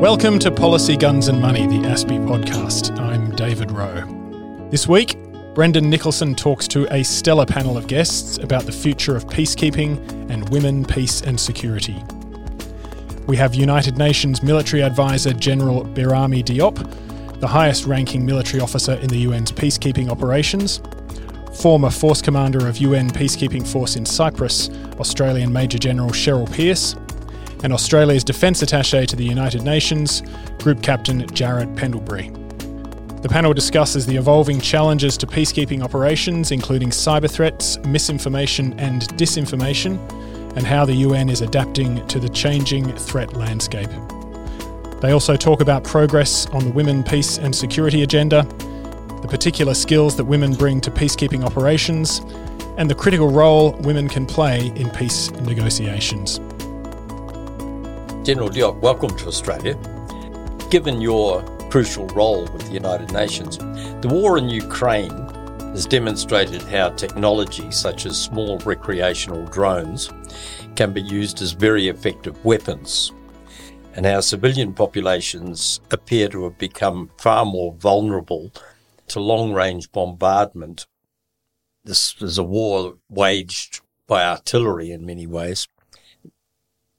Welcome to Policy Guns and Money, the ASPI podcast. I'm David Rowe. This week, Brendan Nicholson talks to a stellar panel of guests about the future of peacekeeping and women, peace and security. We have United Nations military advisor General Birame Diop, the highest ranking military officer in the UN's peacekeeping operations, former force commander of UN peacekeeping force in Cyprus, Australian Major General Cheryl Pearce, and Australia's Defence Attaché to the United Nations, Group Captain Jared Pendlebury. The panel discusses the evolving challenges to peacekeeping operations, including cyber threats, misinformation, and disinformation, and how the UN is adapting to the changing threat landscape. They also talk about progress on the Women, Peace and Security agenda, the particular skills that women bring to peacekeeping operations, and the critical role women can play in peace negotiations. General Diop, welcome to Australia. Given your crucial role with the United Nations, the war in Ukraine has demonstrated how technology such as small recreational drones can be used as very effective weapons, and how civilian populations appear to have become far more vulnerable to long range bombardment. This is a war waged by artillery in many ways.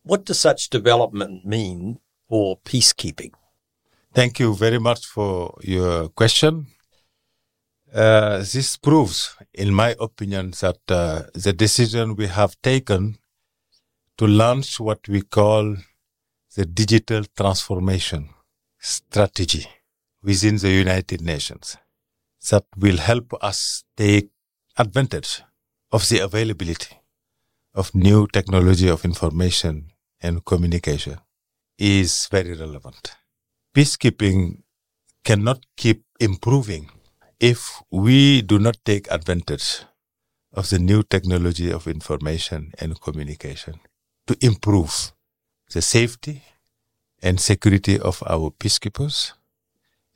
What does such development mean for peacekeeping? Thank you very much for your question. Uh, this proves, in my opinion, that uh, the decision we have taken to launch what we call the digital transformation strategy within the United Nations that will help us take advantage of the availability of new technology of information and communication is very relevant. Peacekeeping cannot keep improving if we do not take advantage of the new technology of information and communication to improve the safety and security of our peacekeepers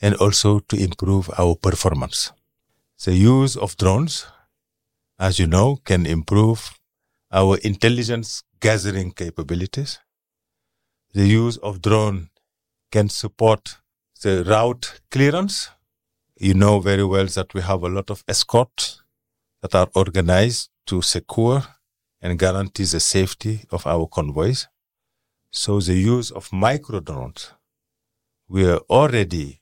and also to improve our performance. The use of drones, as you know, can improve our intelligence gathering capabilities. The use of drone can support the route clearance. You know very well that we have a lot of escorts that are organized to secure and guarantee the safety of our convoys. So the use of micro drones we are already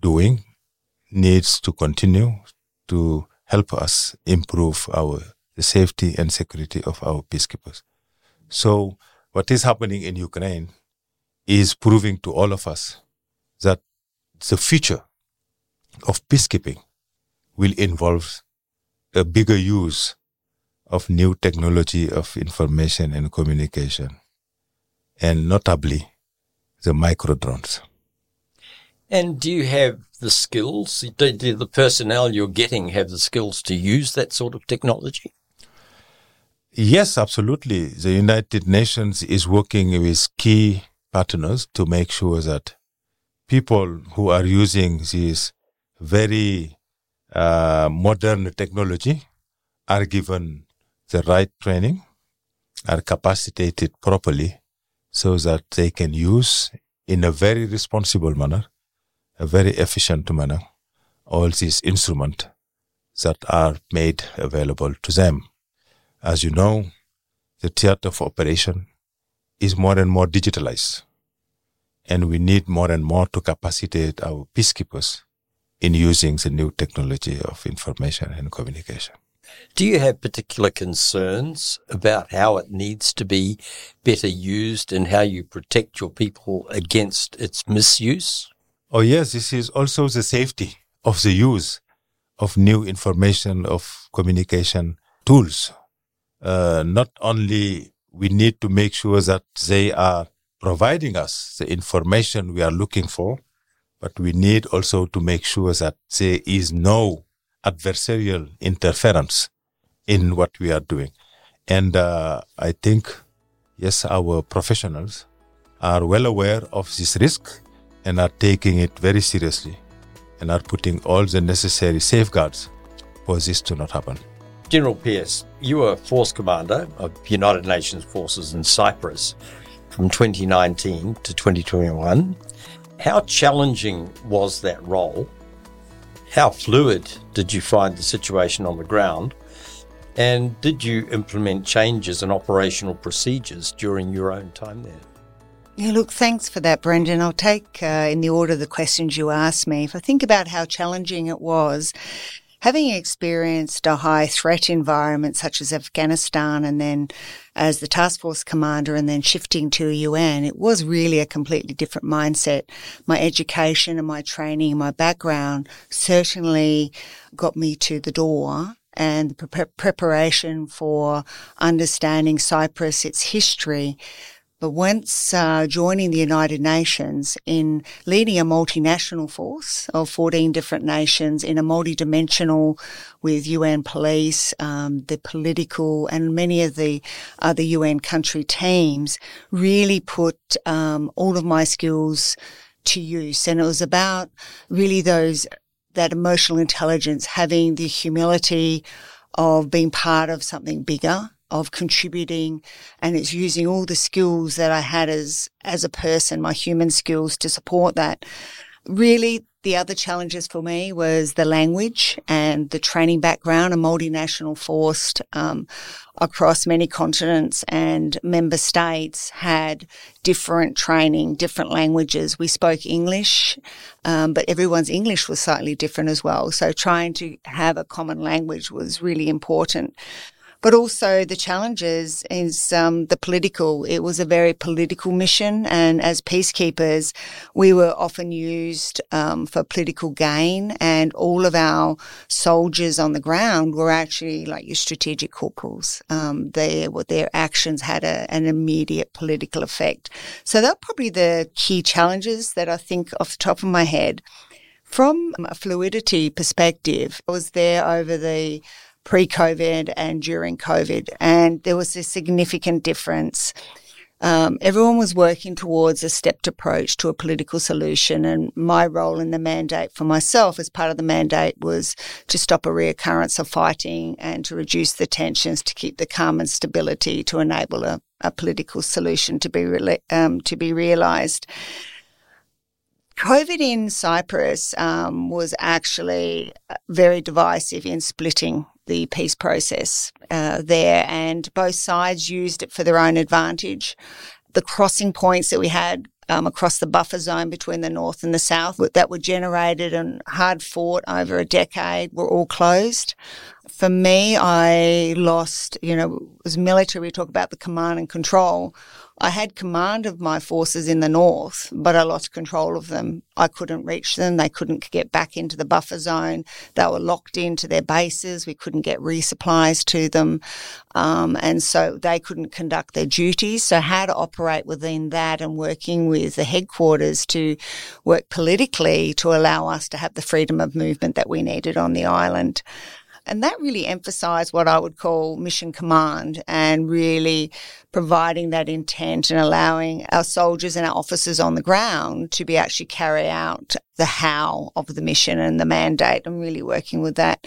doing needs to continue to help us improve our the safety and security of our peacekeepers. So what is happening in Ukraine is proving to all of us that the future of peacekeeping will involve a bigger use of new technology of information and communication, and notably the micro drones. And do you have the skills? Do, do the personnel you're getting have the skills to use that sort of technology? Yes, absolutely. The United Nations is working with key partners to make sure that people who are using this very uh, modern technology are given the right training, are capacitated properly so that they can use in a very responsible manner, a very efficient manner, all these instruments that are made available to them. As you know, the theater of operation is more and more digitalized. And we need more and more to capacitate our peacekeepers in using the new technology of information and communication. Do you have particular concerns about how it needs to be better used and how you protect your people against its misuse? Oh, yes, this is also the safety of the use of new information of communication tools uh, not only we need to make sure that they are providing us the information we are looking for, but we need also to make sure that there is no adversarial interference in what we are doing. And uh, I think, yes, our professionals are well aware of this risk and are taking it very seriously and are putting all the necessary safeguards for this to not happen. General Pearce, you were force commander of United Nations forces in Cyprus. from 2019 to 2021. How challenging was that role? How fluid did you find the situation on the ground? And did you implement changes in operational procedures during your own time there? Yeah, look, thanks for that, Brendan. I'll take uh, in the order the questions you asked me. If I think about how challenging it was, having experienced a high threat environment such as Afghanistan and then as the task force commander and then shifting to UN, it was really a completely different mindset. My education and my training, and my background certainly got me to the door and the pre- preparation for understanding Cyprus, its history. But once uh, joining the United Nations in leading a multinational force of 14 different nations in a multidimensional with UN police, um, the political and many of the other UN country teams really put um, all of my skills to use. And it was about really those that emotional intelligence, having the humility of being part of something bigger, of contributing, and it's using all the skills that I had as as a person, my human skills to support that. Really, the other challenges for me was the language and the training background, a multinational force um, across many continents and member states had different training, different languages. We spoke English, um, but everyone's English was slightly different as well. So trying to have a common language was really important but also the challenges is um, the political. It was a very political mission, and as peacekeepers, we were often used um, for political gain, and all of our soldiers on the ground were actually like your strategic corporals. Um, they, their actions had a, an immediate political effect. So that probably the key challenges that I think off the top of my head. From a fluidity perspective, I was there over the pre COVID and during COVID. And there was a significant difference. Um, everyone was working towards a stepped approach to a political solution. And my role in the mandate for myself, as part of the mandate, was to stop a reoccurrence of fighting and to reduce the tensions, to keep the calm and stability, to enable a, a political solution to be re- um, to be realised. COVID in Cyprus um, was actually very divisive in splitting the peace process uh, there, and both sides used it for their own advantage. The crossing points that we had um, across the buffer zone between the north and the south that were generated and hard fought over a decade were all closed. For me, I lost, you know, as military, we talk about the command and control. I had command of my forces in the north, but I lost control of them. I couldn't reach them. They couldn't get back into the buffer zone. They were locked into their bases. We couldn't get resupplies to them. Um, and so they couldn't conduct their duties. So how to operate within that and working with the headquarters to work politically to allow us to have the freedom of movement that we needed on the island. And that really emphasized what I would call mission command and really providing that intent and allowing our soldiers and our officers on the ground to be actually carry out the how of the mission and the mandate and really working with that.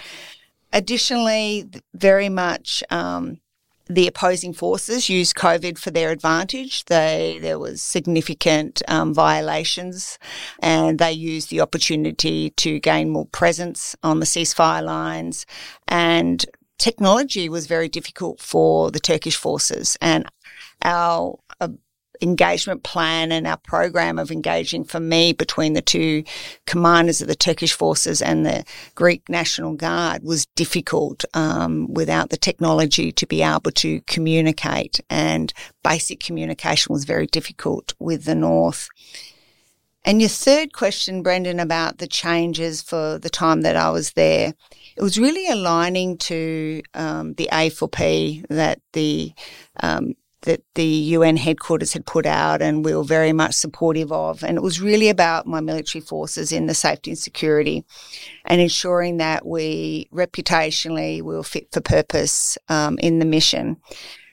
Additionally, very much um, the opposing forces used COVID for their advantage. They, there was significant um, violations and they used the opportunity to gain more presence on the ceasefire lines and technology was very difficult for the Turkish forces and our engagement plan and our program of engaging for me between the two commanders of the Turkish forces and the Greek National Guard was difficult um, without the technology to be able to communicate. And basic communication was very difficult with the North. And your third question, Brendan, about the changes for the time that I was there, it was really aligning to um, the A4P that the um, that the UN headquarters had put out and we were very much supportive of. And it was really about my military forces in the safety and security and ensuring that we reputationally we were fit for purpose um, in the mission.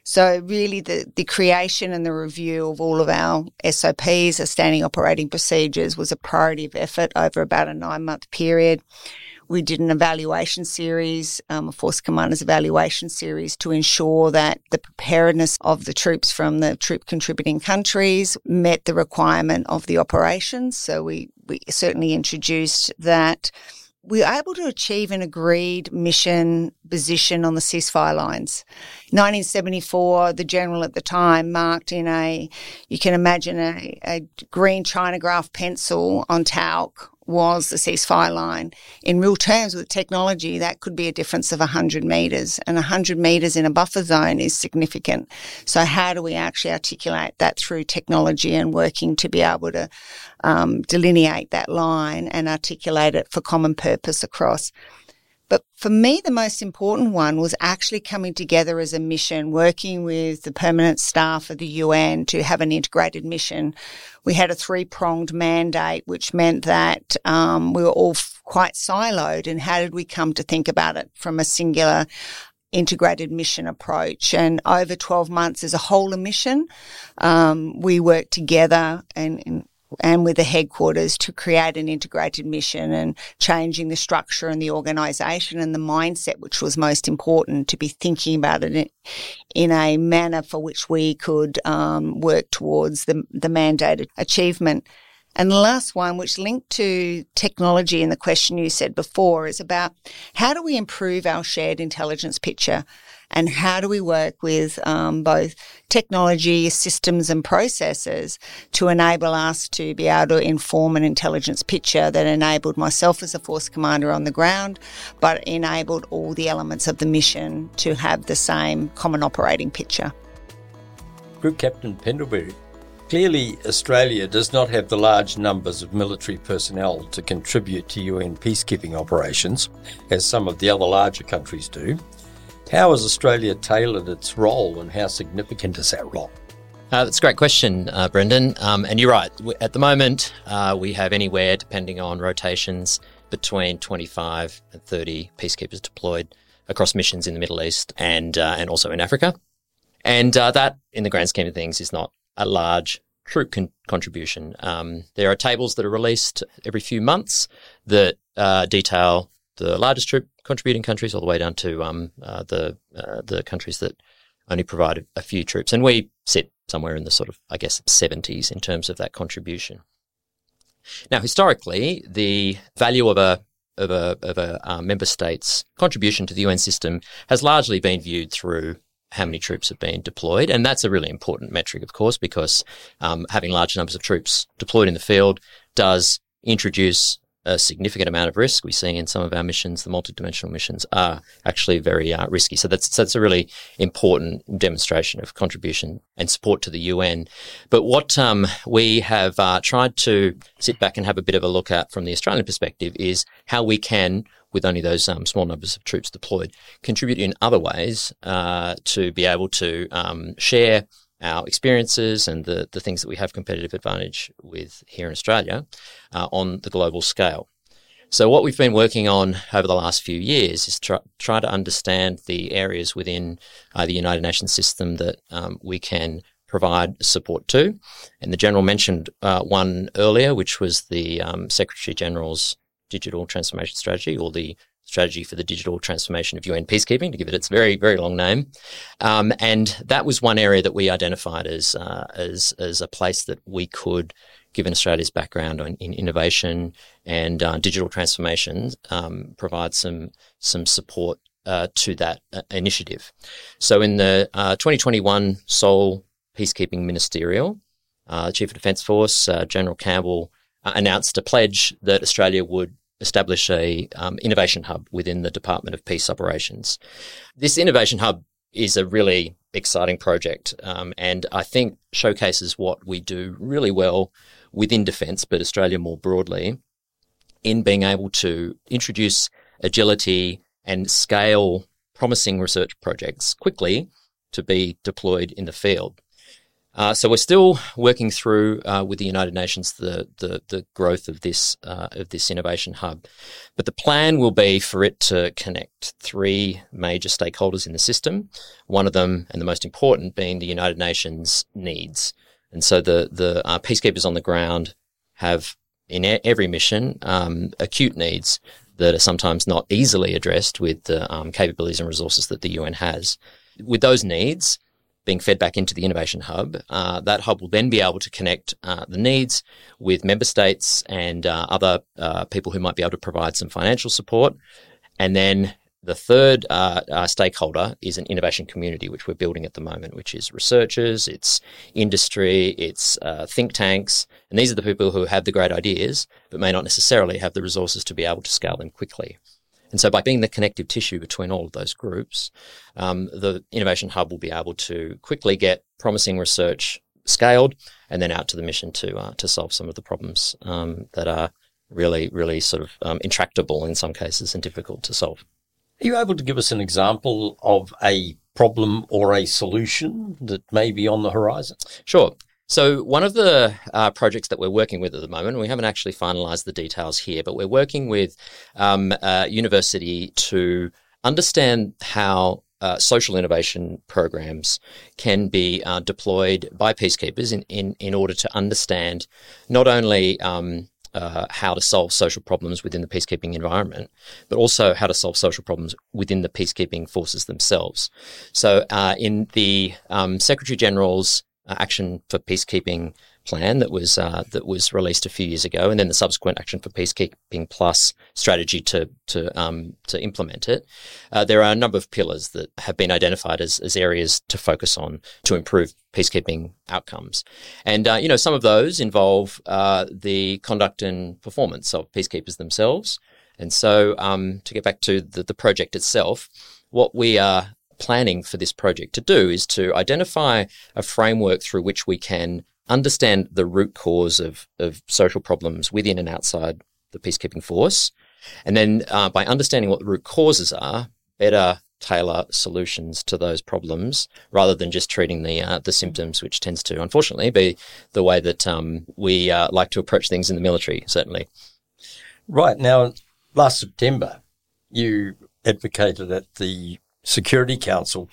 So really the, the creation and the review of all of our SOPs, our standing operating procedures was a priority of effort over about a nine month period. We did an evaluation series, um, a Force Commanders evaluation series to ensure that the preparedness of the troops from the troop contributing countries met the requirement of the operations. So we, we certainly introduced that we were able to achieve an agreed mission position on the ceasefire lines. 1974, the general at the time marked in a, you can imagine a, a green Chinagraph pencil on talc was the ceasefire line. In real terms, with technology, that could be a difference of 100 metres, and 100 metres in a buffer zone is significant. So, how do we actually articulate that through technology and working to be able to um, delineate that line and articulate it for common purpose across? But for me, the most important one was actually coming together as a mission, working with the permanent staff of the UN to have an integrated mission. We had a three pronged mandate, which meant that um, we were all f- quite siloed. And how did we come to think about it from a singular integrated mission approach. And over 12 months as a whole mission, um, we worked together and, and, and with the headquarters to create an integrated mission and changing the structure and the organisation and the mindset, which was most important to be thinking about it in, a manner for which we could um, work towards the, the mandated achievement. And the last one, which linked to technology and the question you said before, is about how do we improve our shared intelligence picture and how do we work with um, both technology, systems, and processes to enable us to be able to inform an intelligence picture that enabled myself as a force commander on the ground, but enabled all the elements of the mission to have the same common operating picture. Group Captain Pendlebury, Clearly, Australia does not have the large numbers of military personnel to contribute to UN peacekeeping operations, as some of the other larger countries do. How has Australia tailored its role and how significant is that role? Uh, that's a great question, uh, Brendan. Um, and you're right. At the moment, uh, we have anywhere, depending on rotations, between 25 and 30 peacekeepers deployed across missions in the Middle East and uh, and also in Africa. And uh, that, in the grand scheme of things, is not a large troop con- contribution. Um, there are tables that are released every few months that uh, detail the largest troop contributing countries all the way down to um, uh, the uh, the countries that only provide a, few troops, and we sit somewhere in the sort of I guess 70s in terms of that contribution. Now, historically, the value of a of a, of a uh, member state's contribution to the UN system has largely been viewed through how many troops have been deployed. And that's a really important metric, of course, because um, having large numbers of troops deployed in the field does introduce a significant amount of risk. We see in some of our missions, the multidimensional missions are actually very uh, risky. So that's that's a really important demonstration of contribution and support to the UN. But what um, we have uh, tried to sit back and have a bit of a look at from the Australian perspective is how we can with only those um, small numbers of troops deployed, contribute in other ways uh, to be able to um, share our experiences and the, the things that we have competitive advantage with here in Australia uh, on the global scale. So what we've been working on over the last few years is try, try to understand the areas within uh, the United Nations system that um, we can provide support to. And the General mentioned uh, one earlier, which was the um, Secretary General's digital transformation strategy or the strategy for the digital transformation of UN peacekeeping, to give it its very, very long name. Um, and that was one area that we identified as, uh, as, as a place that we could, given Australia's background on, in innovation and uh, digital transformation, um, provide some, some support uh, to that uh, initiative. So in the uh, 2021 Seoul Peacekeeping Ministerial, uh, Chief of Defence Force, General Campbell, announced a pledge that Australia would establish a um, innovation hub within the Department of Peace Operations. This innovation hub is a really exciting project, um, and I think showcases what we do really well within defence, but Australia more broadly, in being able to introduce agility and scale promising research projects quickly to be deployed in the field. Uh, so we're still working through uh, with the United Nations the the, the growth of this uh, of this innovation hub, but the plan will be for it to connect three major stakeholders in the system. One of them, and the most important, being the United Nations needs. And so the the uh, peacekeepers on the ground have in every mission um, acute needs that are sometimes not easily addressed with the um, capabilities and resources that the UN has. With those needs, being fed back into the Innovation Hub. Uh, that hub will then be able to connect uh, the needs with member states and uh, other uh, people who might be able to provide some financial support. And then the third uh, uh, stakeholder is an innovation community, which we're building at the moment, which is researchers, it's industry, it's think tanks. And these are the people who have the great ideas, but may not necessarily have the resources to be able to scale them quickly. And so, by being the connective tissue between all of those groups, um, the Innovation Hub will be able to quickly get promising research scaled and then out to the mission to uh, to solve some of the problems um, that are really, really sort of um, intractable in some cases and difficult to solve. Are you able to give us an example of a problem or a solution that may be on the horizon? Sure. So, one of the uh, projects that we're working with at the moment, we haven't actually finalized the details here, but we're working with um, a university to understand how uh, social innovation programs can be uh, deployed by peacekeepers in, in, in order to understand not only um, uh, how to solve social problems within the peacekeeping environment, but also how to solve social problems within the peacekeeping forces themselves. So, uh, in the um, Secretary General's uh, action for peacekeeping plan that was uh, that was released a few years ago, and then the subsequent action for peacekeeping plus strategy to to um, to implement it. Uh, there are a number of pillars that have been identified as, as areas to focus on to improve peacekeeping outcomes, and uh, you know some of those involve uh, the conduct and performance of peacekeepers themselves. And so, um, to get back to the, the project itself, what we are planning for this project to do is to identify a framework through which we can understand the root cause of, of social problems within and outside the peacekeeping force. And then uh, by understanding what the root causes are, better tailor solutions to those problems rather than just treating the uh, the symptoms, which tends to, unfortunately, be the way that um, we uh, like to approach things in the military. Certainly, right now, last September, you advocated at the Security Council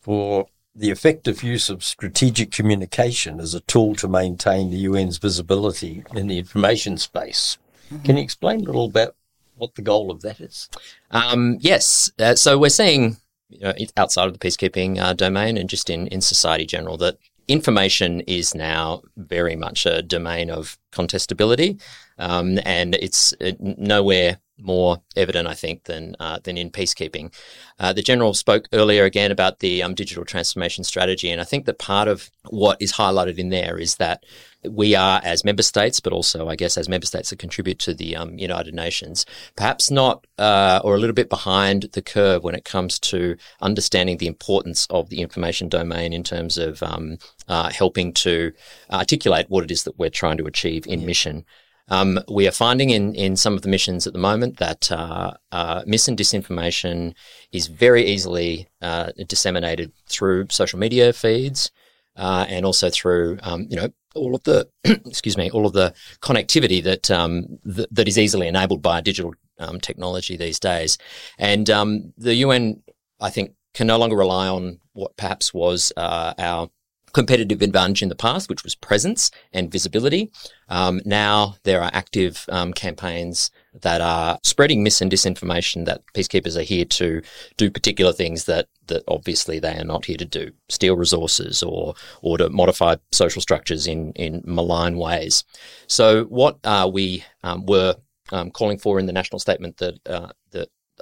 for the effective use of strategic communication as a tool to maintain the UN's visibility in the information space. Mm-hmm. Can you explain a little bit what the goal of that is? Um, yes. Uh, so we're seeing you know, outside of the peacekeeping uh, domain and just in, in society general that information is now very much a domain of contestability, um, and it's uh, nowhere more evident, I think, than uh, than in peacekeeping. Uh, the general spoke earlier again about the um, digital transformation strategy, and I think that part of what is highlighted in there is that we are, as member states, but also, I guess, as member states that contribute to the um, United Nations, perhaps not uh, or a little bit behind the curve when it comes to understanding the importance of the information domain in terms of um, uh, helping to articulate what it is that we're trying to achieve in yeah. mission. Um, we are finding in, in some of the missions at the moment that uh, uh, mis and disinformation is very easily uh, disseminated through social media feeds uh, and also through um, you know all of the excuse me all of the connectivity that um, th- that is easily enabled by digital um, technology these days. And um, the UN, I think, can no longer rely on what perhaps was uh, our competitive advantage in the past, which was presence and visibility. Um, now there are active um, campaigns that are spreading mis and disinformation that peacekeepers are here to do particular things that that obviously they are not here to do, steal resources or or to modify social structures in in malign ways. So what uh, we um, were um, calling for in the national statement that uh,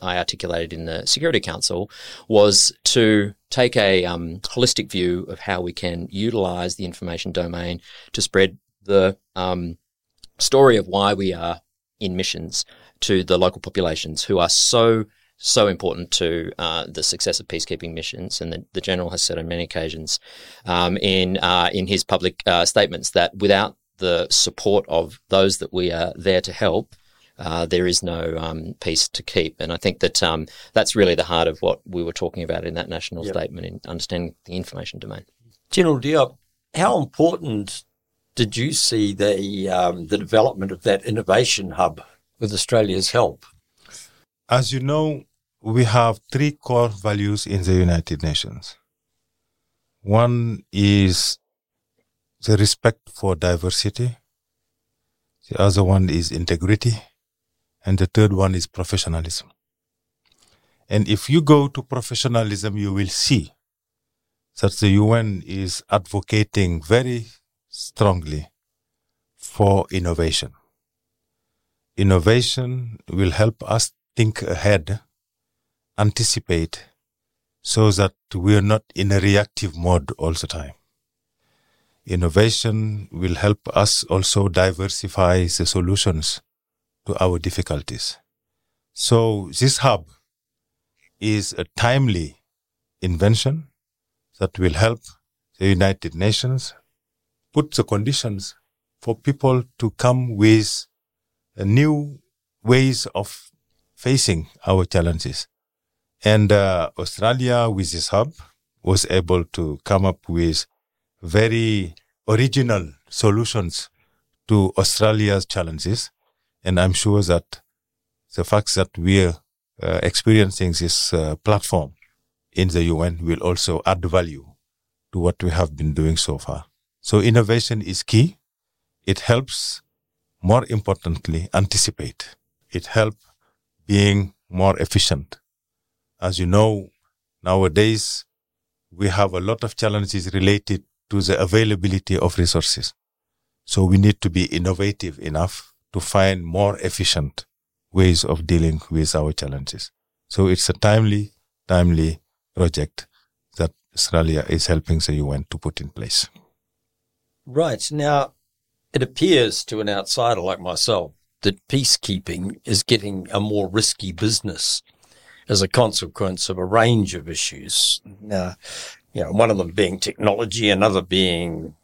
I articulated in the Security Council was to take a um, holistic view of how we can utilize the information domain to spread the um, story of why we are in missions to the local populations who are so so important to uh, the success of peacekeeping missions. And the, the, general has said on many occasions um, in uh, in his public uh, statements that without the support of those that we are there to help, uh, there is no um, peace to keep. And I think that um, that's really the heart of what we were talking about in that national yep. statement in understanding the information domain. General Diop, how important did you see the um, the development of that innovation hub with Australia's help? As you know, we have three core values in the United Nations. One is the respect for diversity. The other one is integrity And the third one is professionalism. And if you go to professionalism, you will see that the UN is advocating very strongly for innovation. Innovation will help us think ahead, anticipate, so that we're not in a reactive mode all the time. Innovation will help us also diversify the solutions to our difficulties. So this hub is a timely invention that will help the United Nations put the conditions for people to come with new ways of facing our challenges. And uh, Australia, with this hub, was able to come up with very original solutions to Australia's challenges. And I'm sure that the fact that we're uh, experiencing this uh, platform in the UN will also add value to what we have been doing so far. So innovation is key. It helps, more importantly, anticipate. It helps being more efficient. As you know, nowadays, we have a lot of challenges related to the availability of resources. So we need to be innovative enough to find more efficient ways of dealing with our challenges. So it's a timely, timely project that Australia is helping the UN to put in place. Right. Now, it appears to an outsider like myself that peacekeeping is getting a more risky business as a consequence of a range of issues. Now, you know, one of them being technology, another being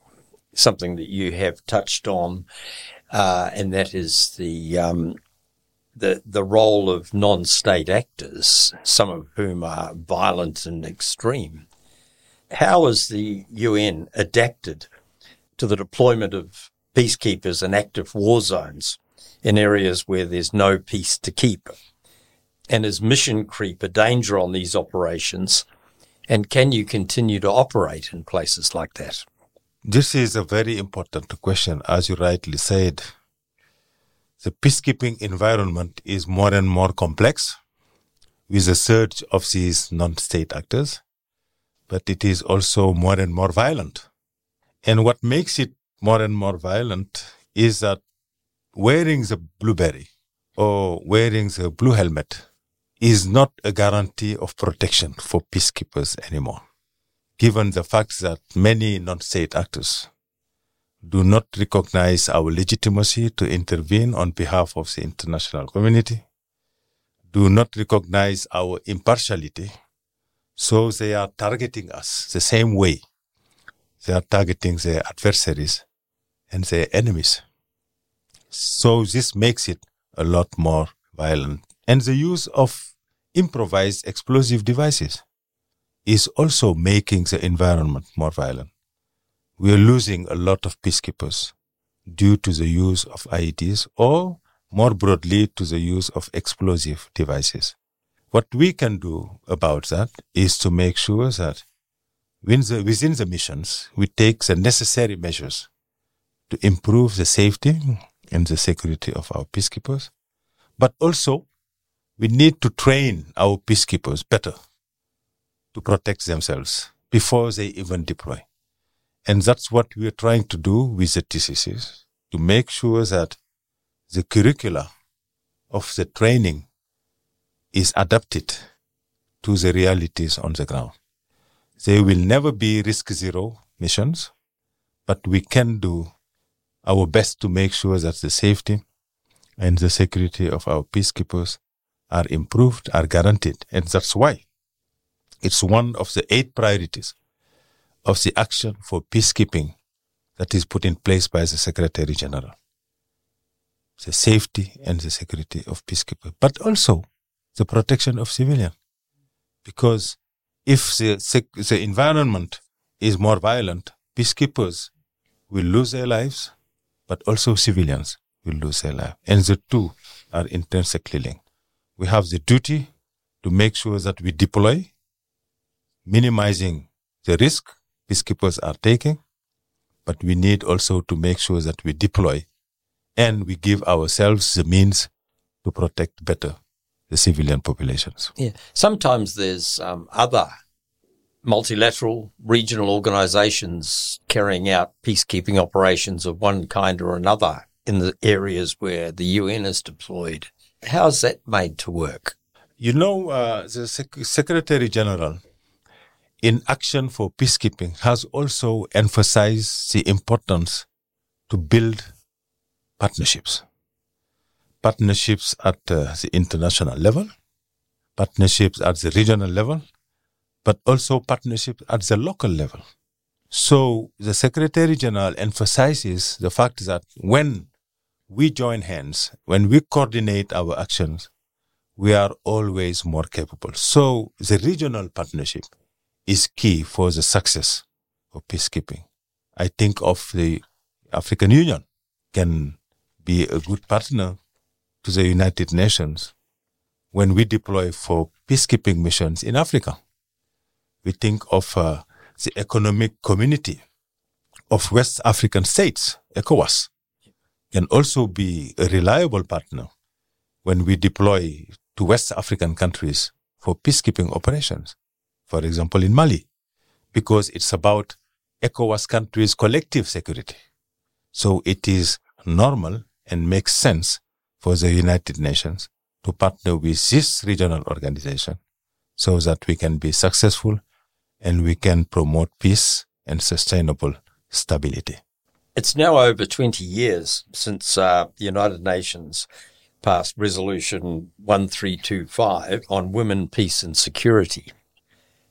something that you have touched on, uh, and that is the um, the the role of non-state actors, some of whom are violent and extreme. How has the UN adapted to the deployment of peacekeepers in active war zones in areas where there's no peace to keep? And is mission creep a danger on these operations? And can you continue to operate in places like that? This is a very important question. As you rightly said, the peacekeeping environment is more and more complex with the surge of these non state actors, but it is also more and more violent. And what makes it more and more violent is that wearing the blue beret or wearing the blue helmet is not a guarantee of protection for peacekeepers anymore, given the fact that many non state actors do not recognize our legitimacy to intervene on behalf of the international community, do not recognize our impartiality, so they are targeting us the same way they are targeting their adversaries and their enemies. So this makes it a lot more violent and the use of improvised explosive devices is also making the environment more violent. We are losing a lot of peacekeepers due to the use of IEDs or more broadly to the use of explosive devices. What we can do about that is to make sure that within the missions, we take the necessary measures to improve the safety and the security of our peacekeepers, but also we need to train our peacekeepers better to protect themselves before they even deploy. And that's what we are trying to do with the TCCs to make sure that the curricula of the training is adapted to the realities on the ground. They will never be risk zero missions, but we can do our best to make sure that the safety and the security of our peacekeepers are improved, are guaranteed. And that's why it's one of the eight priorities of the action for peacekeeping that is put in place by the Secretary General. The safety and the security of peacekeepers, but also the protection of civilians. Because if the, the environment is more violent, peacekeepers will lose their lives, but also civilians will lose their lives. And the two are intrinsically linked we have the duty to make sure that we deploy, minimizing the risk peacekeepers are taking, but we need also to make sure that we deploy and we give ourselves the means to protect better the civilian populations. Yeah. Sometimes there's um, other multilateral regional organizations carrying out peacekeeping operations of one kind or another in the areas where the UN is deployed. How's that made to work? You know, uh, the Sec- Secretary General, in Action for Peacekeeping, has also emphasized the importance to build partnerships. Partnerships at uh, the international level, partnerships at the regional level, but also partnerships at the local level. So the Secretary General emphasizes the fact that when we join hands, when we coordinate our actions, we are always more capable. So the regional partnership is key for the success of peacekeeping. I think of the African Union can be a good partner to the United Nations when we deploy for peacekeeping missions in Africa. We think of uh, the economic community of West African states, ECOWAS, can also be a reliable partner when we deploy to West African countries for peacekeeping operations. For example, in Mali, because it's about ECOWAS countries' collective security. So it is normal and makes sense for the United Nations to partner with this regional organization so that we can be successful and we can promote peace and sustainable stability. It's now over 20 years since uh, the United Nations passed Resolution 1325 on women, peace and security.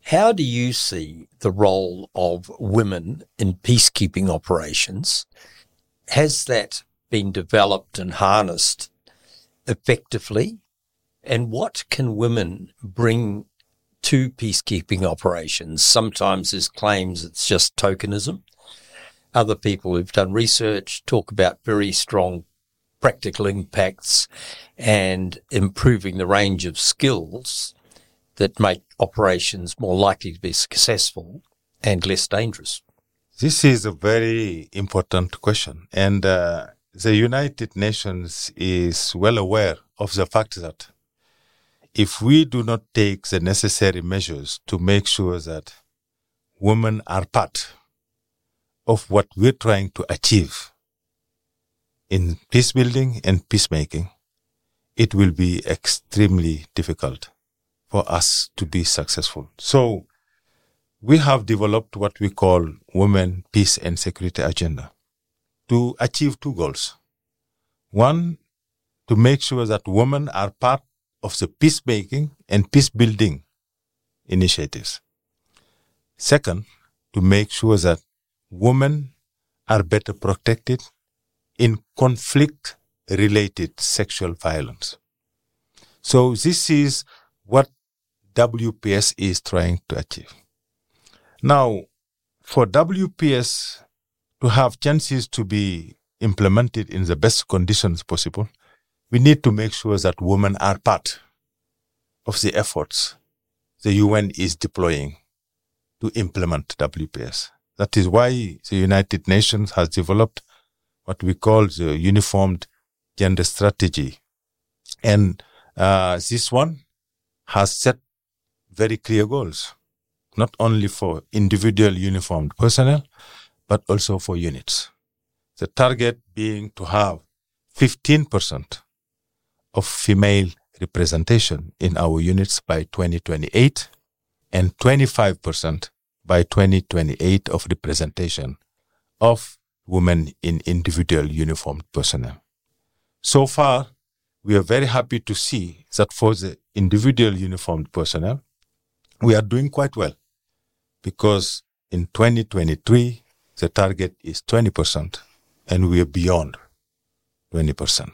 How do you see the role of women in peacekeeping operations? Has that been developed and harnessed effectively? And what can women bring to peacekeeping operations? Sometimes there's claims it's just tokenism. Other people who've done research talk about very strong practical impacts and improving the range of skills that make operations more likely to be successful and less dangerous? This is a very important question. And uh, the United Nations is well aware of the fact that if we do not take the necessary measures to make sure that women are part of what we're trying to achieve in peace building and peacemaking, it will be extremely difficult for us to be successful. So we have developed what we call Women, Peace and Security Agenda to achieve two goals. One, to make sure that women are part of the peacemaking and peace building initiatives. Second, to make sure that women are better protected in conflict related sexual violence. So this is what WPS is trying to achieve. Now, for WPS to have chances to be implemented in the best conditions possible, we need to make sure that women are part of the efforts the UN is deploying to implement WPS. That is why the United Nations has developed what we call the Uniformed Gender Strategy. And uh, this one has set very clear goals, not only for individual uniformed personnel, but also for units. The target being to have 15% of female representation in our units by 2028 and 25% by 2028 of representation of women in individual uniformed personnel. So far, we are very happy to see that for the individual uniformed personnel, we are doing quite well because in 2023, the target is 20% and we are beyond 20%.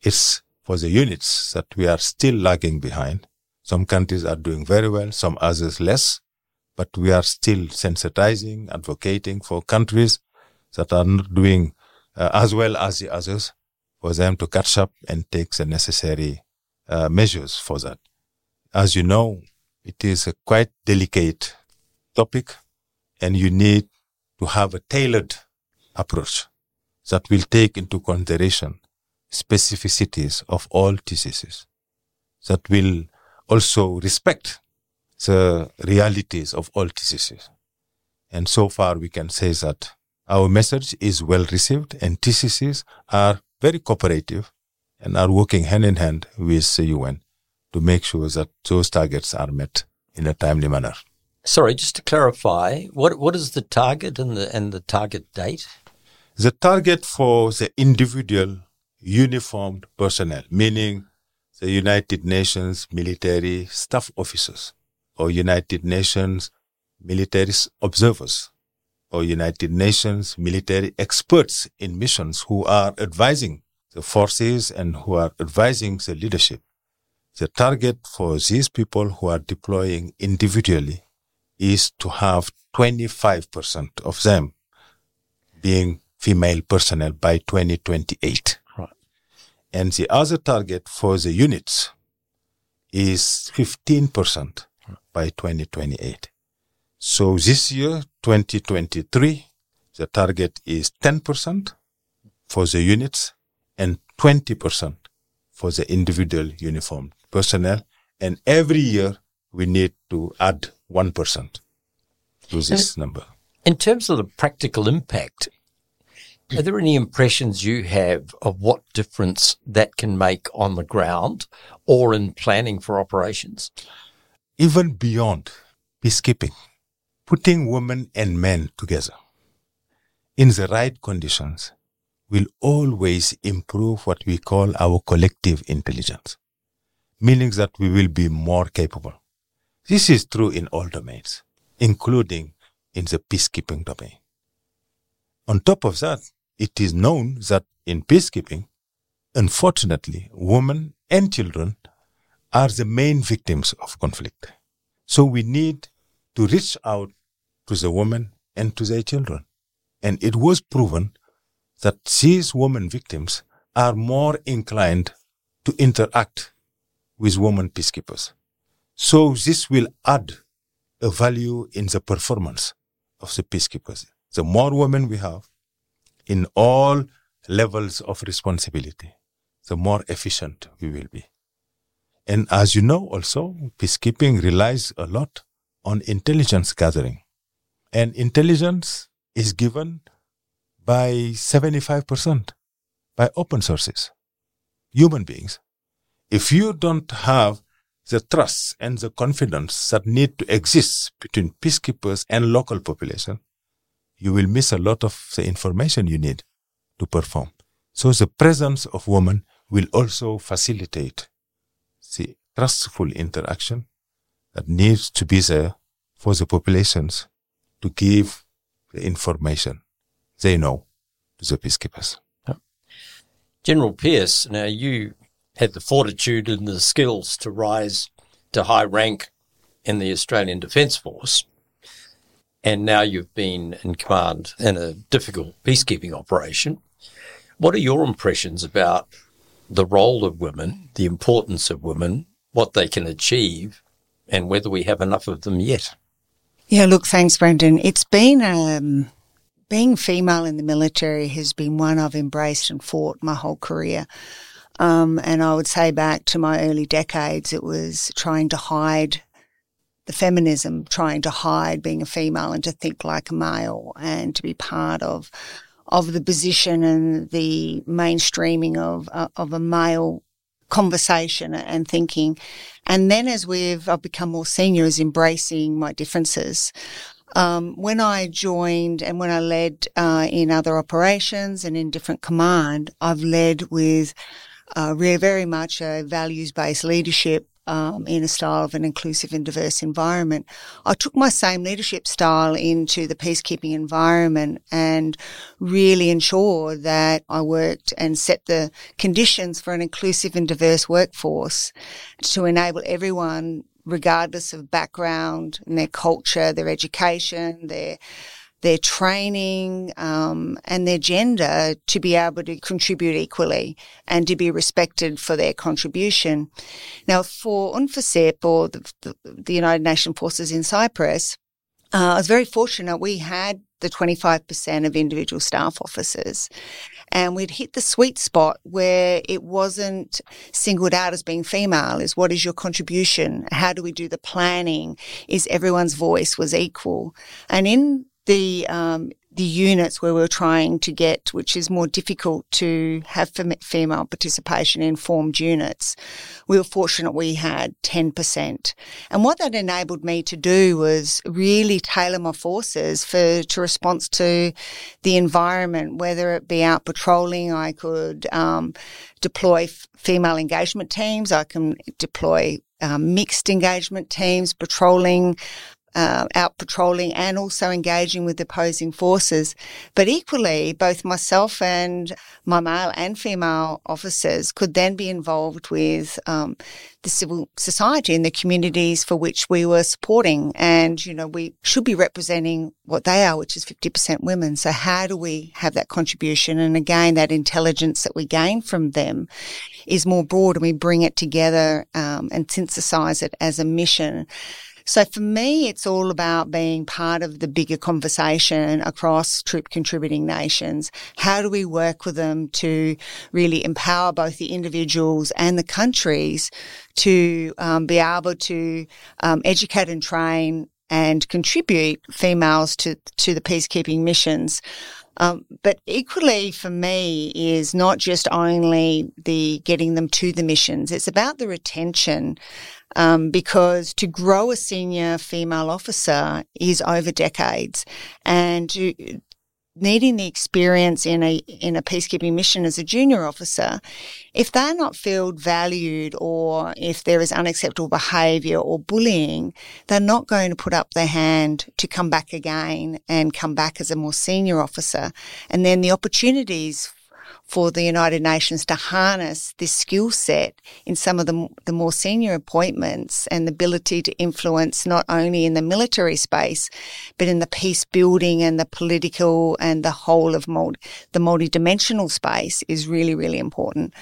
It's for the units that we are still lagging behind. Some countries are doing very well, some others less, but we are still sensitizing, advocating for countries that are not doing uh, as well as the others for them to catch up and take the necessary uh, measures for that. As you know, it is a quite delicate topic and you need to have a tailored approach that will take into consideration specificities of all diseases, that will also respect the realities of all diseases. And so far, we can say that our message is well received, and TCCs are very cooperative and are working hand in hand with the UN to make sure that those targets are met in a timely manner. Sorry, just to clarify, what what is the target and the and the target date? The target for the individual uniformed personnel, meaning the United Nations military staff officers or United Nations military observers or United Nations military experts in missions who are advising the forces and who are advising the leadership. The target for these people who are deploying individually is to have 25% of them being female personnel by 2028. Right. And the other target for the units is 15% by 2028. So this year, 2023, the target is 10% for the units and 20% for the individual uniform personnel. And every year we need to add 1% to this number. In terms of the practical impact, are there any impressions you have of what difference that can make on the ground or in planning for operations? Even beyond peacekeeping, putting women and men together in the right conditions will always improve what we call our collective intelligence, meaning that we will be more capable. This is true in all domains, including in the peacekeeping domain. On top of that, it is known that in peacekeeping, unfortunately, women and children are the main victims of conflict. So we need to reach out to the women and to their children. And it was proven that these women victims are more inclined to interact with women peacekeepers. So this will add a value in the performance of the peacekeepers. The more women we have, in all levels of responsibility, the more efficient we will be. And as you know, also, peacekeeping relies a lot on intelligence gathering. And intelligence is given by 75% by open sources, human beings. If you don't have the trust and the confidence that need to exist between peacekeepers and local population, you will miss a lot of the information you need to perform. So the presence of women will also facilitate the trustful interaction that needs to be there for the populations to give the information they know to the peacekeepers. General Pearce, now you had the fortitude and the skills to rise to high rank in the Australian Defence Force and now you've been in command in a difficult peacekeeping operation. What are your impressions about the role of women, the importance of women, what they can achieve, and whether we have enough of them yet? Yeah, look, thanks, Brendan. It's been um, being female in the military has been one I've embraced and fought my whole career. Um, and I would say back to my early decades, it was trying to hide the feminism trying to hide being a female and to think like a male and to be part of of the position and the mainstreaming of uh, of a male conversation and thinking. And then as we've I've become more senior, is embracing my differences. Um, when I joined and when I led uh, in other operations and in different command, I've led with uh, very much a values based leadership um, in a style of an inclusive and diverse environment. I took my same leadership style into the peacekeeping environment and really ensure that I worked and set the conditions for an inclusive and diverse workforce to enable everyone regardless of background and their culture, their education, their their training um, and their gender to be able to contribute equally and to be respected for their contribution. Now, for UNFICYP or the, the, the United Nations Forces in Cyprus, uh, I was very fortunate. We had the 25% of individual staff officers. And we'd hit the sweet spot where it wasn't singled out as being female is what is your contribution? How do we do the planning? Is everyone's voice was equal? And in the um, the units where we're trying to get, which is more difficult to have female participation in formed units, we were fortunate we had 10%. And what that enabled me to do was really tailor my forces for, to response to the environment, whether it be out patrolling, I could, um, deploy f- female engagement teams, I can deploy um, mixed engagement teams, patrolling, uh, out patrolling and also engaging with opposing forces. But equally, both myself and my male and female officers could then be involved with um, the civil society and the communities for which we were supporting. And, you know, we should be representing what they are, which is 50% women. So how do we have that contribution? And again, that intelligence that we gain from them is more broad and we bring it together um, and synthesize it as a mission. So for me, it's all about being part of the bigger conversation across troop contributing nations. How do we work with them to really empower both the individuals and the countries to um, be able to um, educate and train and contribute females to to the peacekeeping missions. Um, but equally for me is not just only the getting them to the missions. It's about the retention um, because to grow a senior female officer is over decades, and needing the experience in a in a peacekeeping mission as a junior officer, if they're not felt valued or if there is unacceptable behaviour or bullying, they're not going to put up their hand to come back again and come back as a more senior officer. And then the opportunities for the United Nations to harness this skill set in some of the, the more senior appointments and the ability to influence not only in the military space, but in the peace building and the political and the whole of multi, the multidimensional space is really, really important.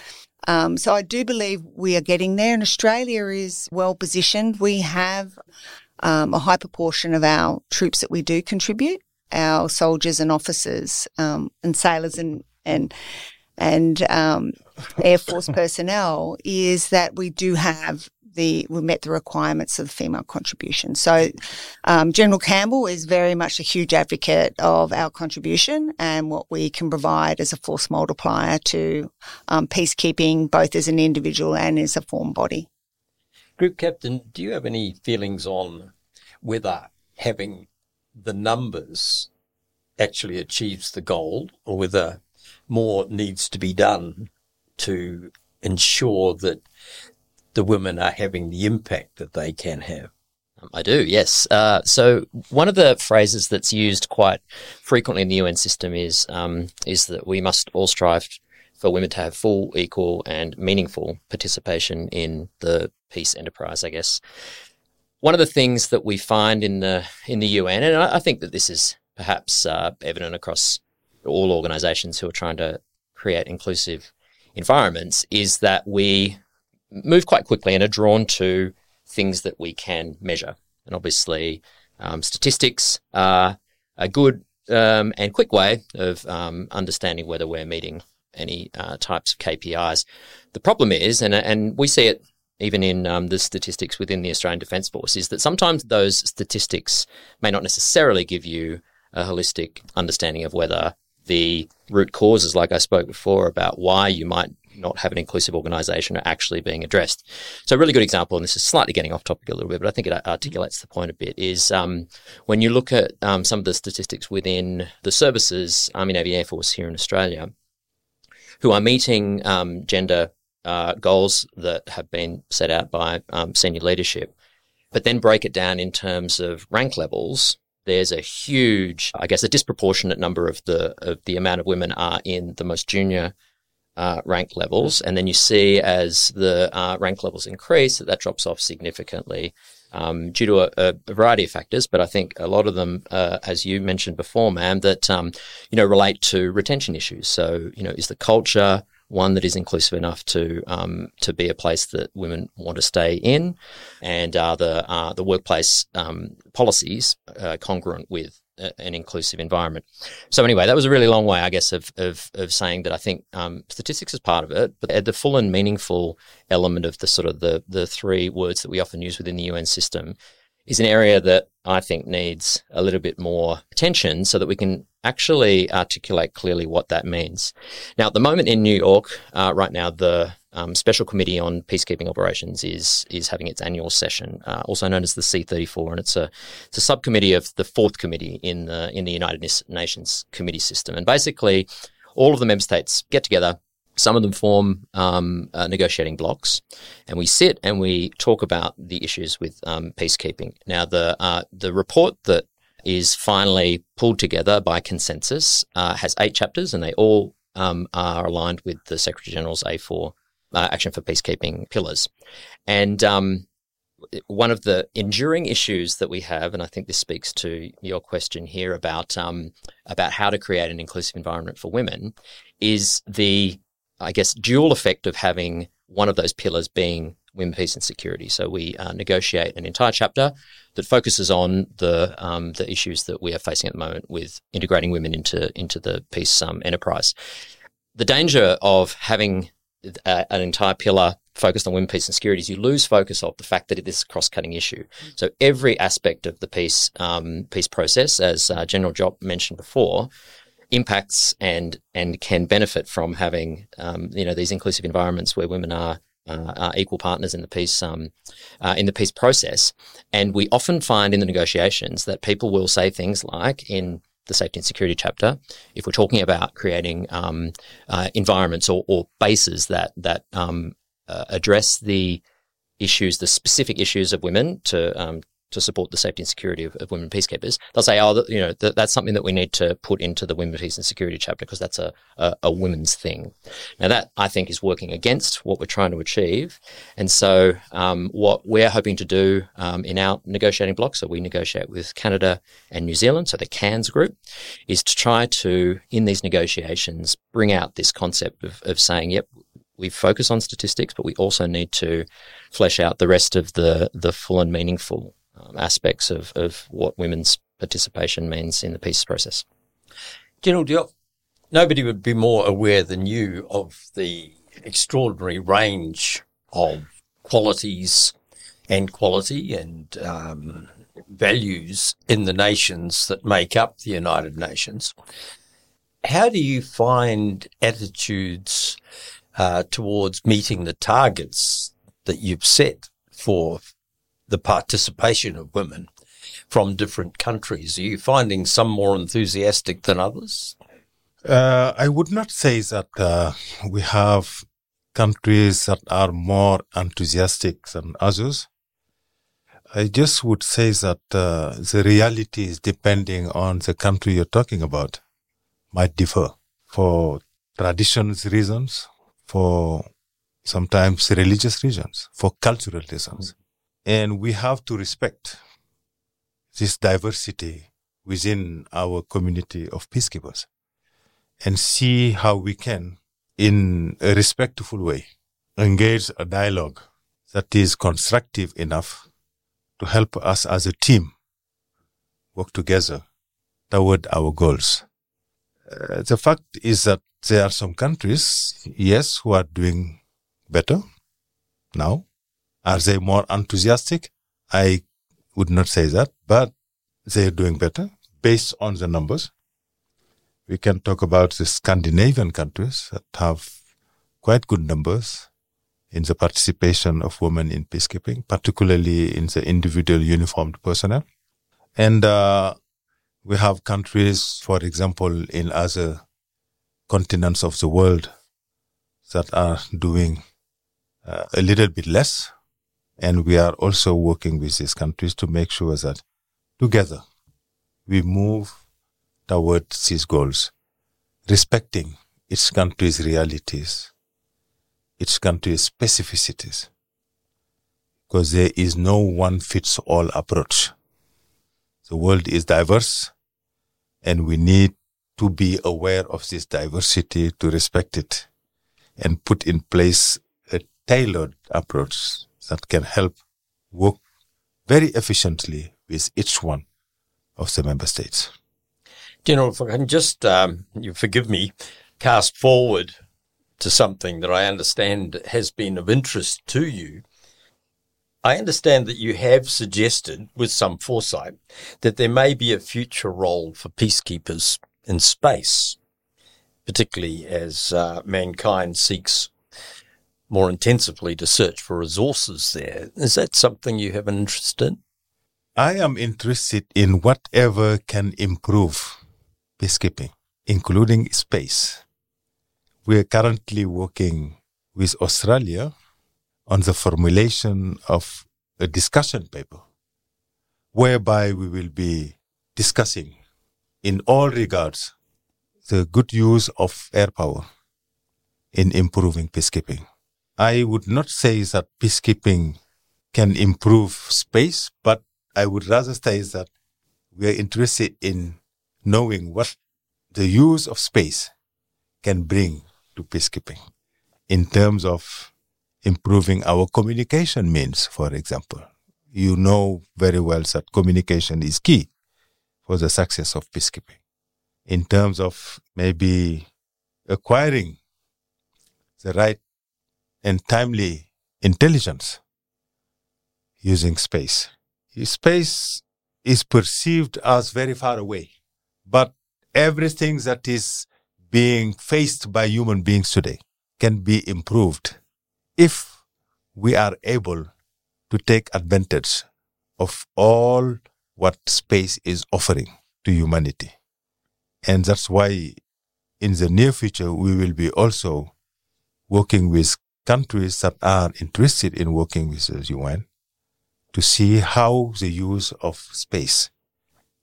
Um, so I do believe we are getting there, and Australia is well positioned. We have um, a high proportion of our troops that we do contribute, our soldiers and officers um, and sailors and and and um, Air Force personnel is that we do have the we met the requirements of female contribution. So um, General Campbell is very much a huge advocate of our contribution and what we can provide as a force multiplier to um, peacekeeping, both as an individual and as a formed body. Group Captain, do you have any feelings on whether having the numbers actually achieves the goal or whether more needs to be done to ensure that the women are having the impact that they can have. Um, I do, yes. Uh, so one of the phrases that's used quite frequently in the UN system is um, is that we must all strive for women to have full, equal, and meaningful participation in the peace enterprise. I guess one of the things that we find in the in the UN, and I, I think that this is perhaps uh, evident across all organizations who are trying to create inclusive environments is that we move quite quickly and are drawn to things that we can measure. And obviously, um, statistics are a good um, and quick way of um, understanding whether we're meeting any uh, types of KPIs. The problem is, and, and we see it even in um, the statistics within the Australian Defence Force, is that sometimes those statistics may not necessarily give you a holistic understanding of whether the root causes, like I spoke before, about why you might not have an inclusive organization are actually being addressed. So a really good example, and this is slightly getting off topic a little bit, but I think it articulates the point a bit, is um, when you look at um, some of the statistics within the services, Army, Navy, Air Force here in Australia, who are meeting um, gender uh, goals that have been set out by um, senior leadership, but then break it down in terms of rank levels there's a huge, I guess, a disproportionate number of the of the amount of women are in the most junior uh, rank levels, and then you see as the uh, rank levels increase that that drops off significantly um, due to a, a, variety of factors. But I think a lot of them, uh, as you mentioned before, ma'am, that um, you know relate to retention issues. So you know, is the culture one that is inclusive enough to um, to be a place that women want to stay in, and are the uh, the workplace um, policies uh, congruent with an inclusive environment. So anyway, that was a really long way, I guess, of of, of saying that I think um, statistics is part of it, but the full and meaningful element of the sort of the the three words that we often use within the UN system is an area that I think needs a little bit more attention so that we can actually articulate clearly what that means. Now, at the moment in New York, uh, right now, the um, Special Committee on Peacekeeping Operations is is having its annual session, uh, also known as the C34, and it's a it's a subcommittee of the fourth committee in the in the United Nations committee system, and basically all of the member states get together. Some of them form um, uh, negotiating blocks, and we sit and we talk about the issues with um, peacekeeping. Now, the uh, the report that is finally pulled together by consensus uh, has eight chapters, and they all um, are aligned with the Secretary General's A4 uh, Action for Peacekeeping pillars. And um, one of the enduring issues that we have, and I think this speaks to your question here about um, about how to create an inclusive environment for women, is the I guess dual effect of having one of those pillars being women, peace, and security. So we uh, negotiate an entire chapter that focuses on the um, the issues that we are facing at the moment with integrating women into into the peace um, enterprise. The danger of having uh, an entire pillar focused on women, peace, and security, is you lose focus of the fact that it is a cross-cutting issue. So every aspect of the peace um, peace process, as uh, General Diop mentioned before, impacts and and can benefit from having um, you know these inclusive environments where women are. Uh, are equal partners in the peace um, uh, in the peace process, and we often find in the negotiations that people will say things like, "In the safety and security chapter, if we're talking about creating um, uh, environments or, or, bases that that um, uh, address the issues, the specific issues of women to um, to support the safety and security of, of women peacekeepers, they'll say, oh, you know, th- that's something that we need to put into the women peace and security chapter because that's a, a, a, women's thing. Now that I think is working against what we're trying to achieve. And so um, what we're hoping to do um, in our negotiating block, so we negotiate with Canada and New Zealand, so the CANZ group, is to try to, in these negotiations, bring out this concept of, of saying, yep, we focus on statistics, but we also need to flesh out the rest of the the full and meaningful aspects of, of what women's participation means in the peace process. General Diop, nobody would be more aware than you of the extraordinary range of qualities and quality and um, values in the nations that make up the United Nations. How do you find attitudes uh, towards meeting the targets that you've set for the participation of women from different countries? Are you finding some more enthusiastic than others? Uh, I would not say that uh, we have countries that are more enthusiastic than others. I just would say that uh, the reality is depending on the country you're talking about might differ for traditions reasons, for sometimes religious reasons, for cultural reasons. And we have to respect this diversity within our community of peacekeepers and see how we can, in a respectful way, engage a dialogue that is constructive enough to help us as a team work together toward our goals. Uh, the fact is that there are some countries, yes, who are doing better now, are they more enthusiastic? I would not say that, but they're doing better based on the numbers. We can talk about the Scandinavian countries that have quite good numbers in the participation of women in peacekeeping, particularly in the individual uniformed personnel. And uh, we have countries, for example, in other continents of the world that are doing uh, a little bit less and we are also working with these countries to make sure that together we move towards these goals, respecting each country's realities, each country's specificities, because there is no one fits all approach. The world is diverse and we need to be aware of this diversity to respect it and put in place a tailored approach that can help work very efficiently with each one of the member states. General, if I can just, um, you forgive me, cast forward to something that I understand has been of interest to you. I understand that you have suggested, with some foresight, that there may be a future role for peacekeepers in space, particularly as uh, mankind seeks more intensively to search for resources there. Is that something you have an interest in? I am interested in whatever can improve peacekeeping, including space. We are currently working with Australia on the formulation of a discussion paper whereby we will be discussing in all regards the good use of air power in improving peacekeeping. I would not say that peacekeeping can improve space, but I would rather say that we are interested in knowing what the use of space can bring to peacekeeping in terms of improving our communication means, for example. You know very well that communication is key for the success of peacekeeping. In terms of maybe acquiring the right and timely intelligence using space. Space is perceived as very far away, but everything that is being faced by human beings today can be improved if we are able to take advantage of all what space is offering to humanity. And that's why in the near future, we will be also working with countries that are interested in working with the UN to see how the use of space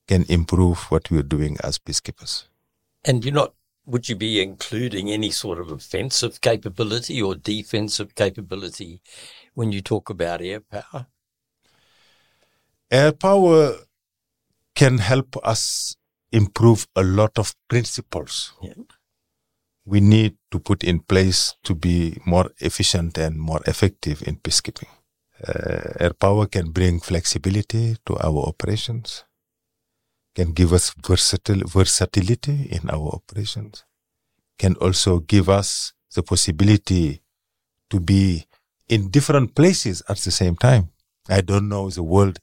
can improve what we're doing as peacekeepers. And you're not, would you be including any sort of offensive capability or defensive capability when you talk about air power? Air power can help us improve a lot of principles. Yeah we need to put in place to be more efficient and more effective in peacekeeping. Uh, air power can bring flexibility to our operations, can give us versatil- versatility in our operations, can also give us the possibility to be in different places at the same time. I don't know the world,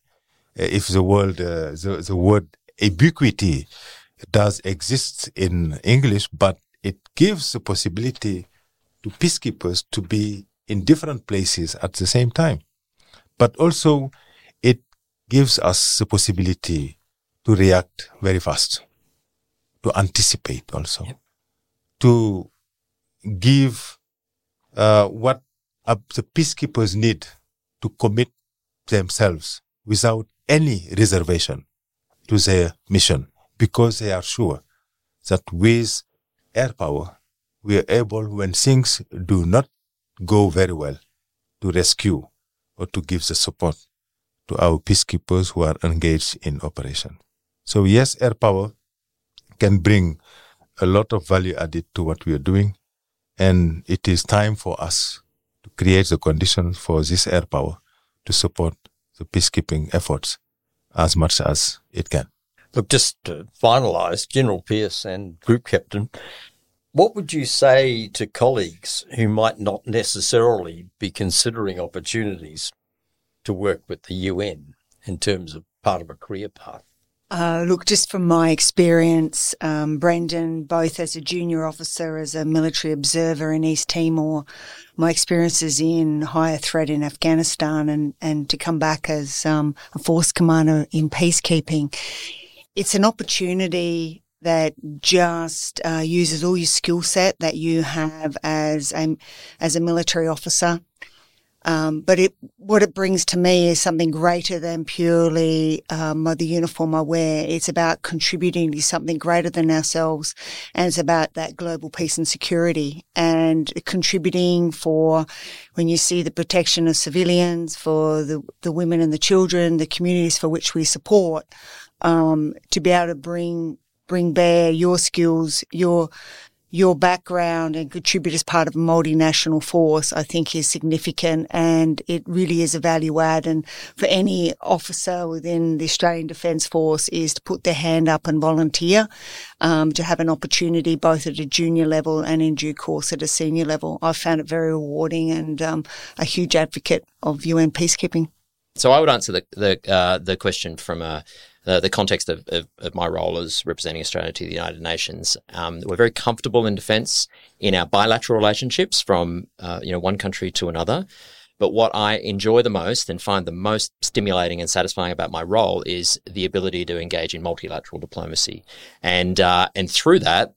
uh, if the world, uh, the, the word ubiquity does exist in English, but it gives the possibility to peacekeepers to be in different places at the same time. But also, it gives us the possibility to react very fast, to anticipate also, yep. to give uh, what uh, the peacekeepers need to commit themselves without any reservation to their mission because they are sure that with air power, we are able, when things do not go very well, to rescue or to give the support to our peacekeepers who are engaged in operation. So yes, air power can bring a lot of value added to what we are doing. And it is time for us to create the conditions for this air power to support the peacekeeping efforts as much as it can. Look, just to finalise, General Pearce and Group Captain, what would you say to colleagues who might not necessarily be considering opportunities to work with the UN in terms of part of a career path? Uh, look, just from my experience, um, Brendan, both as a junior officer, as a military observer in East Timor, my experiences in higher threat in Afghanistan and, and to come back as um, a force commander in peacekeeping, it's an opportunity that just uh, uses all your skill set that you have as a as a military officer. Um, but it, what it brings to me is something greater than purely um, the uniform I wear. It's about contributing to something greater than ourselves, and it's about that global peace and security, and contributing for when you see the protection of civilians, for the the women and the children, the communities for which we support, um, to be able to bring bring bare your skills, your your background and contribute as part of a multinational force, I think is significant and it really is a value add. And for any officer within the Australian Defence Force is to put their hand up and volunteer, um, to have an opportunity both at a junior level and in due course at a senior level. I found it very rewarding and um, a huge advocate of UN peacekeeping. So I would answer the the, uh, the question from a uh, the context of, of, of, my role as representing Australia to the United Nations. Um, we're very comfortable in defence in our bilateral relationships from uh, you know one country to another. But what I enjoy the most and find the most stimulating and satisfying about my role is the ability to engage in multilateral diplomacy, and uh, and through that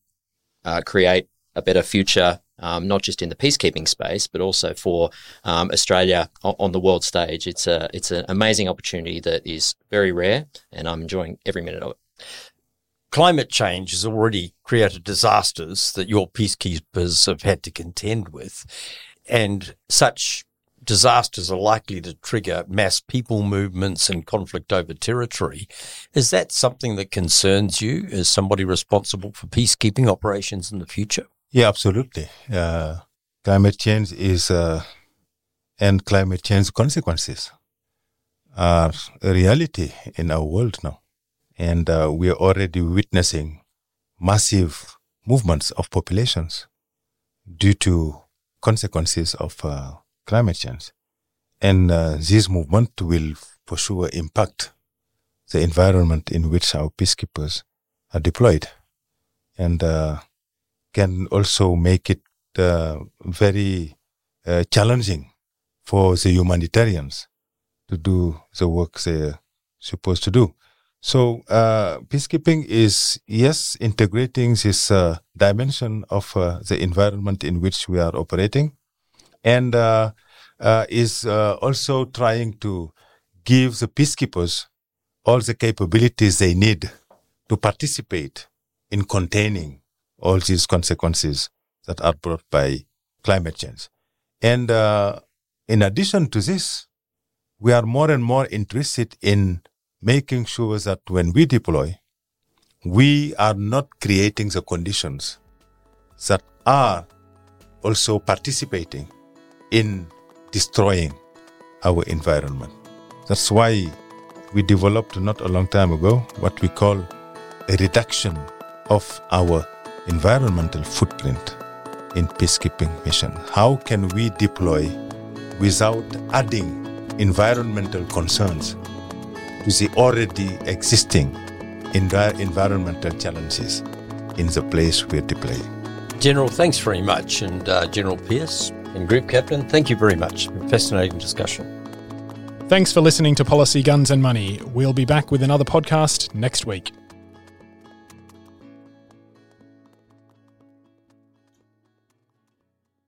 uh, create a better future um, not just in the peacekeeping space, but also for um, Australia on the world stage. It's a it's an amazing opportunity that is very rare, and I'm enjoying every minute of it. Climate change has already created disasters that your peacekeepers have had to contend with, and such disasters are likely to trigger mass people movements and conflict over territory. Is that something that concerns you as somebody responsible for peacekeeping operations in the future? Yeah, absolutely. Uh, climate change is, uh, and climate change consequences are a reality in our world now. And uh, we are already witnessing massive movements of populations due to consequences of uh, climate change. And uh, this movement will for sure impact the environment in which our peacekeepers are deployed. And uh, can also make it uh, very uh, challenging for the humanitarians to do the work they're supposed to do. So, uh, peacekeeping is, yes, integrating this uh, dimension of uh, the environment in which we are operating and uh, is also trying to give the peacekeepers all the capabilities they need to participate in containing all these consequences that are brought by climate change. And uh, in addition to this, we are more and more interested in making sure that when we deploy, we are not creating the conditions that are also participating in destroying our environment. That's why we developed not a long time ago what we call a reduction of our environmental footprint in peacekeeping mission? How can we deploy without adding environmental concerns to the already existing environmental challenges in the place we're deploying? General, thanks very much. And uh, General Pearce and Group Captain, thank you very much. Fascinating discussion. Thanks for listening to Policy Guns and Money. We'll be back with another podcast next week.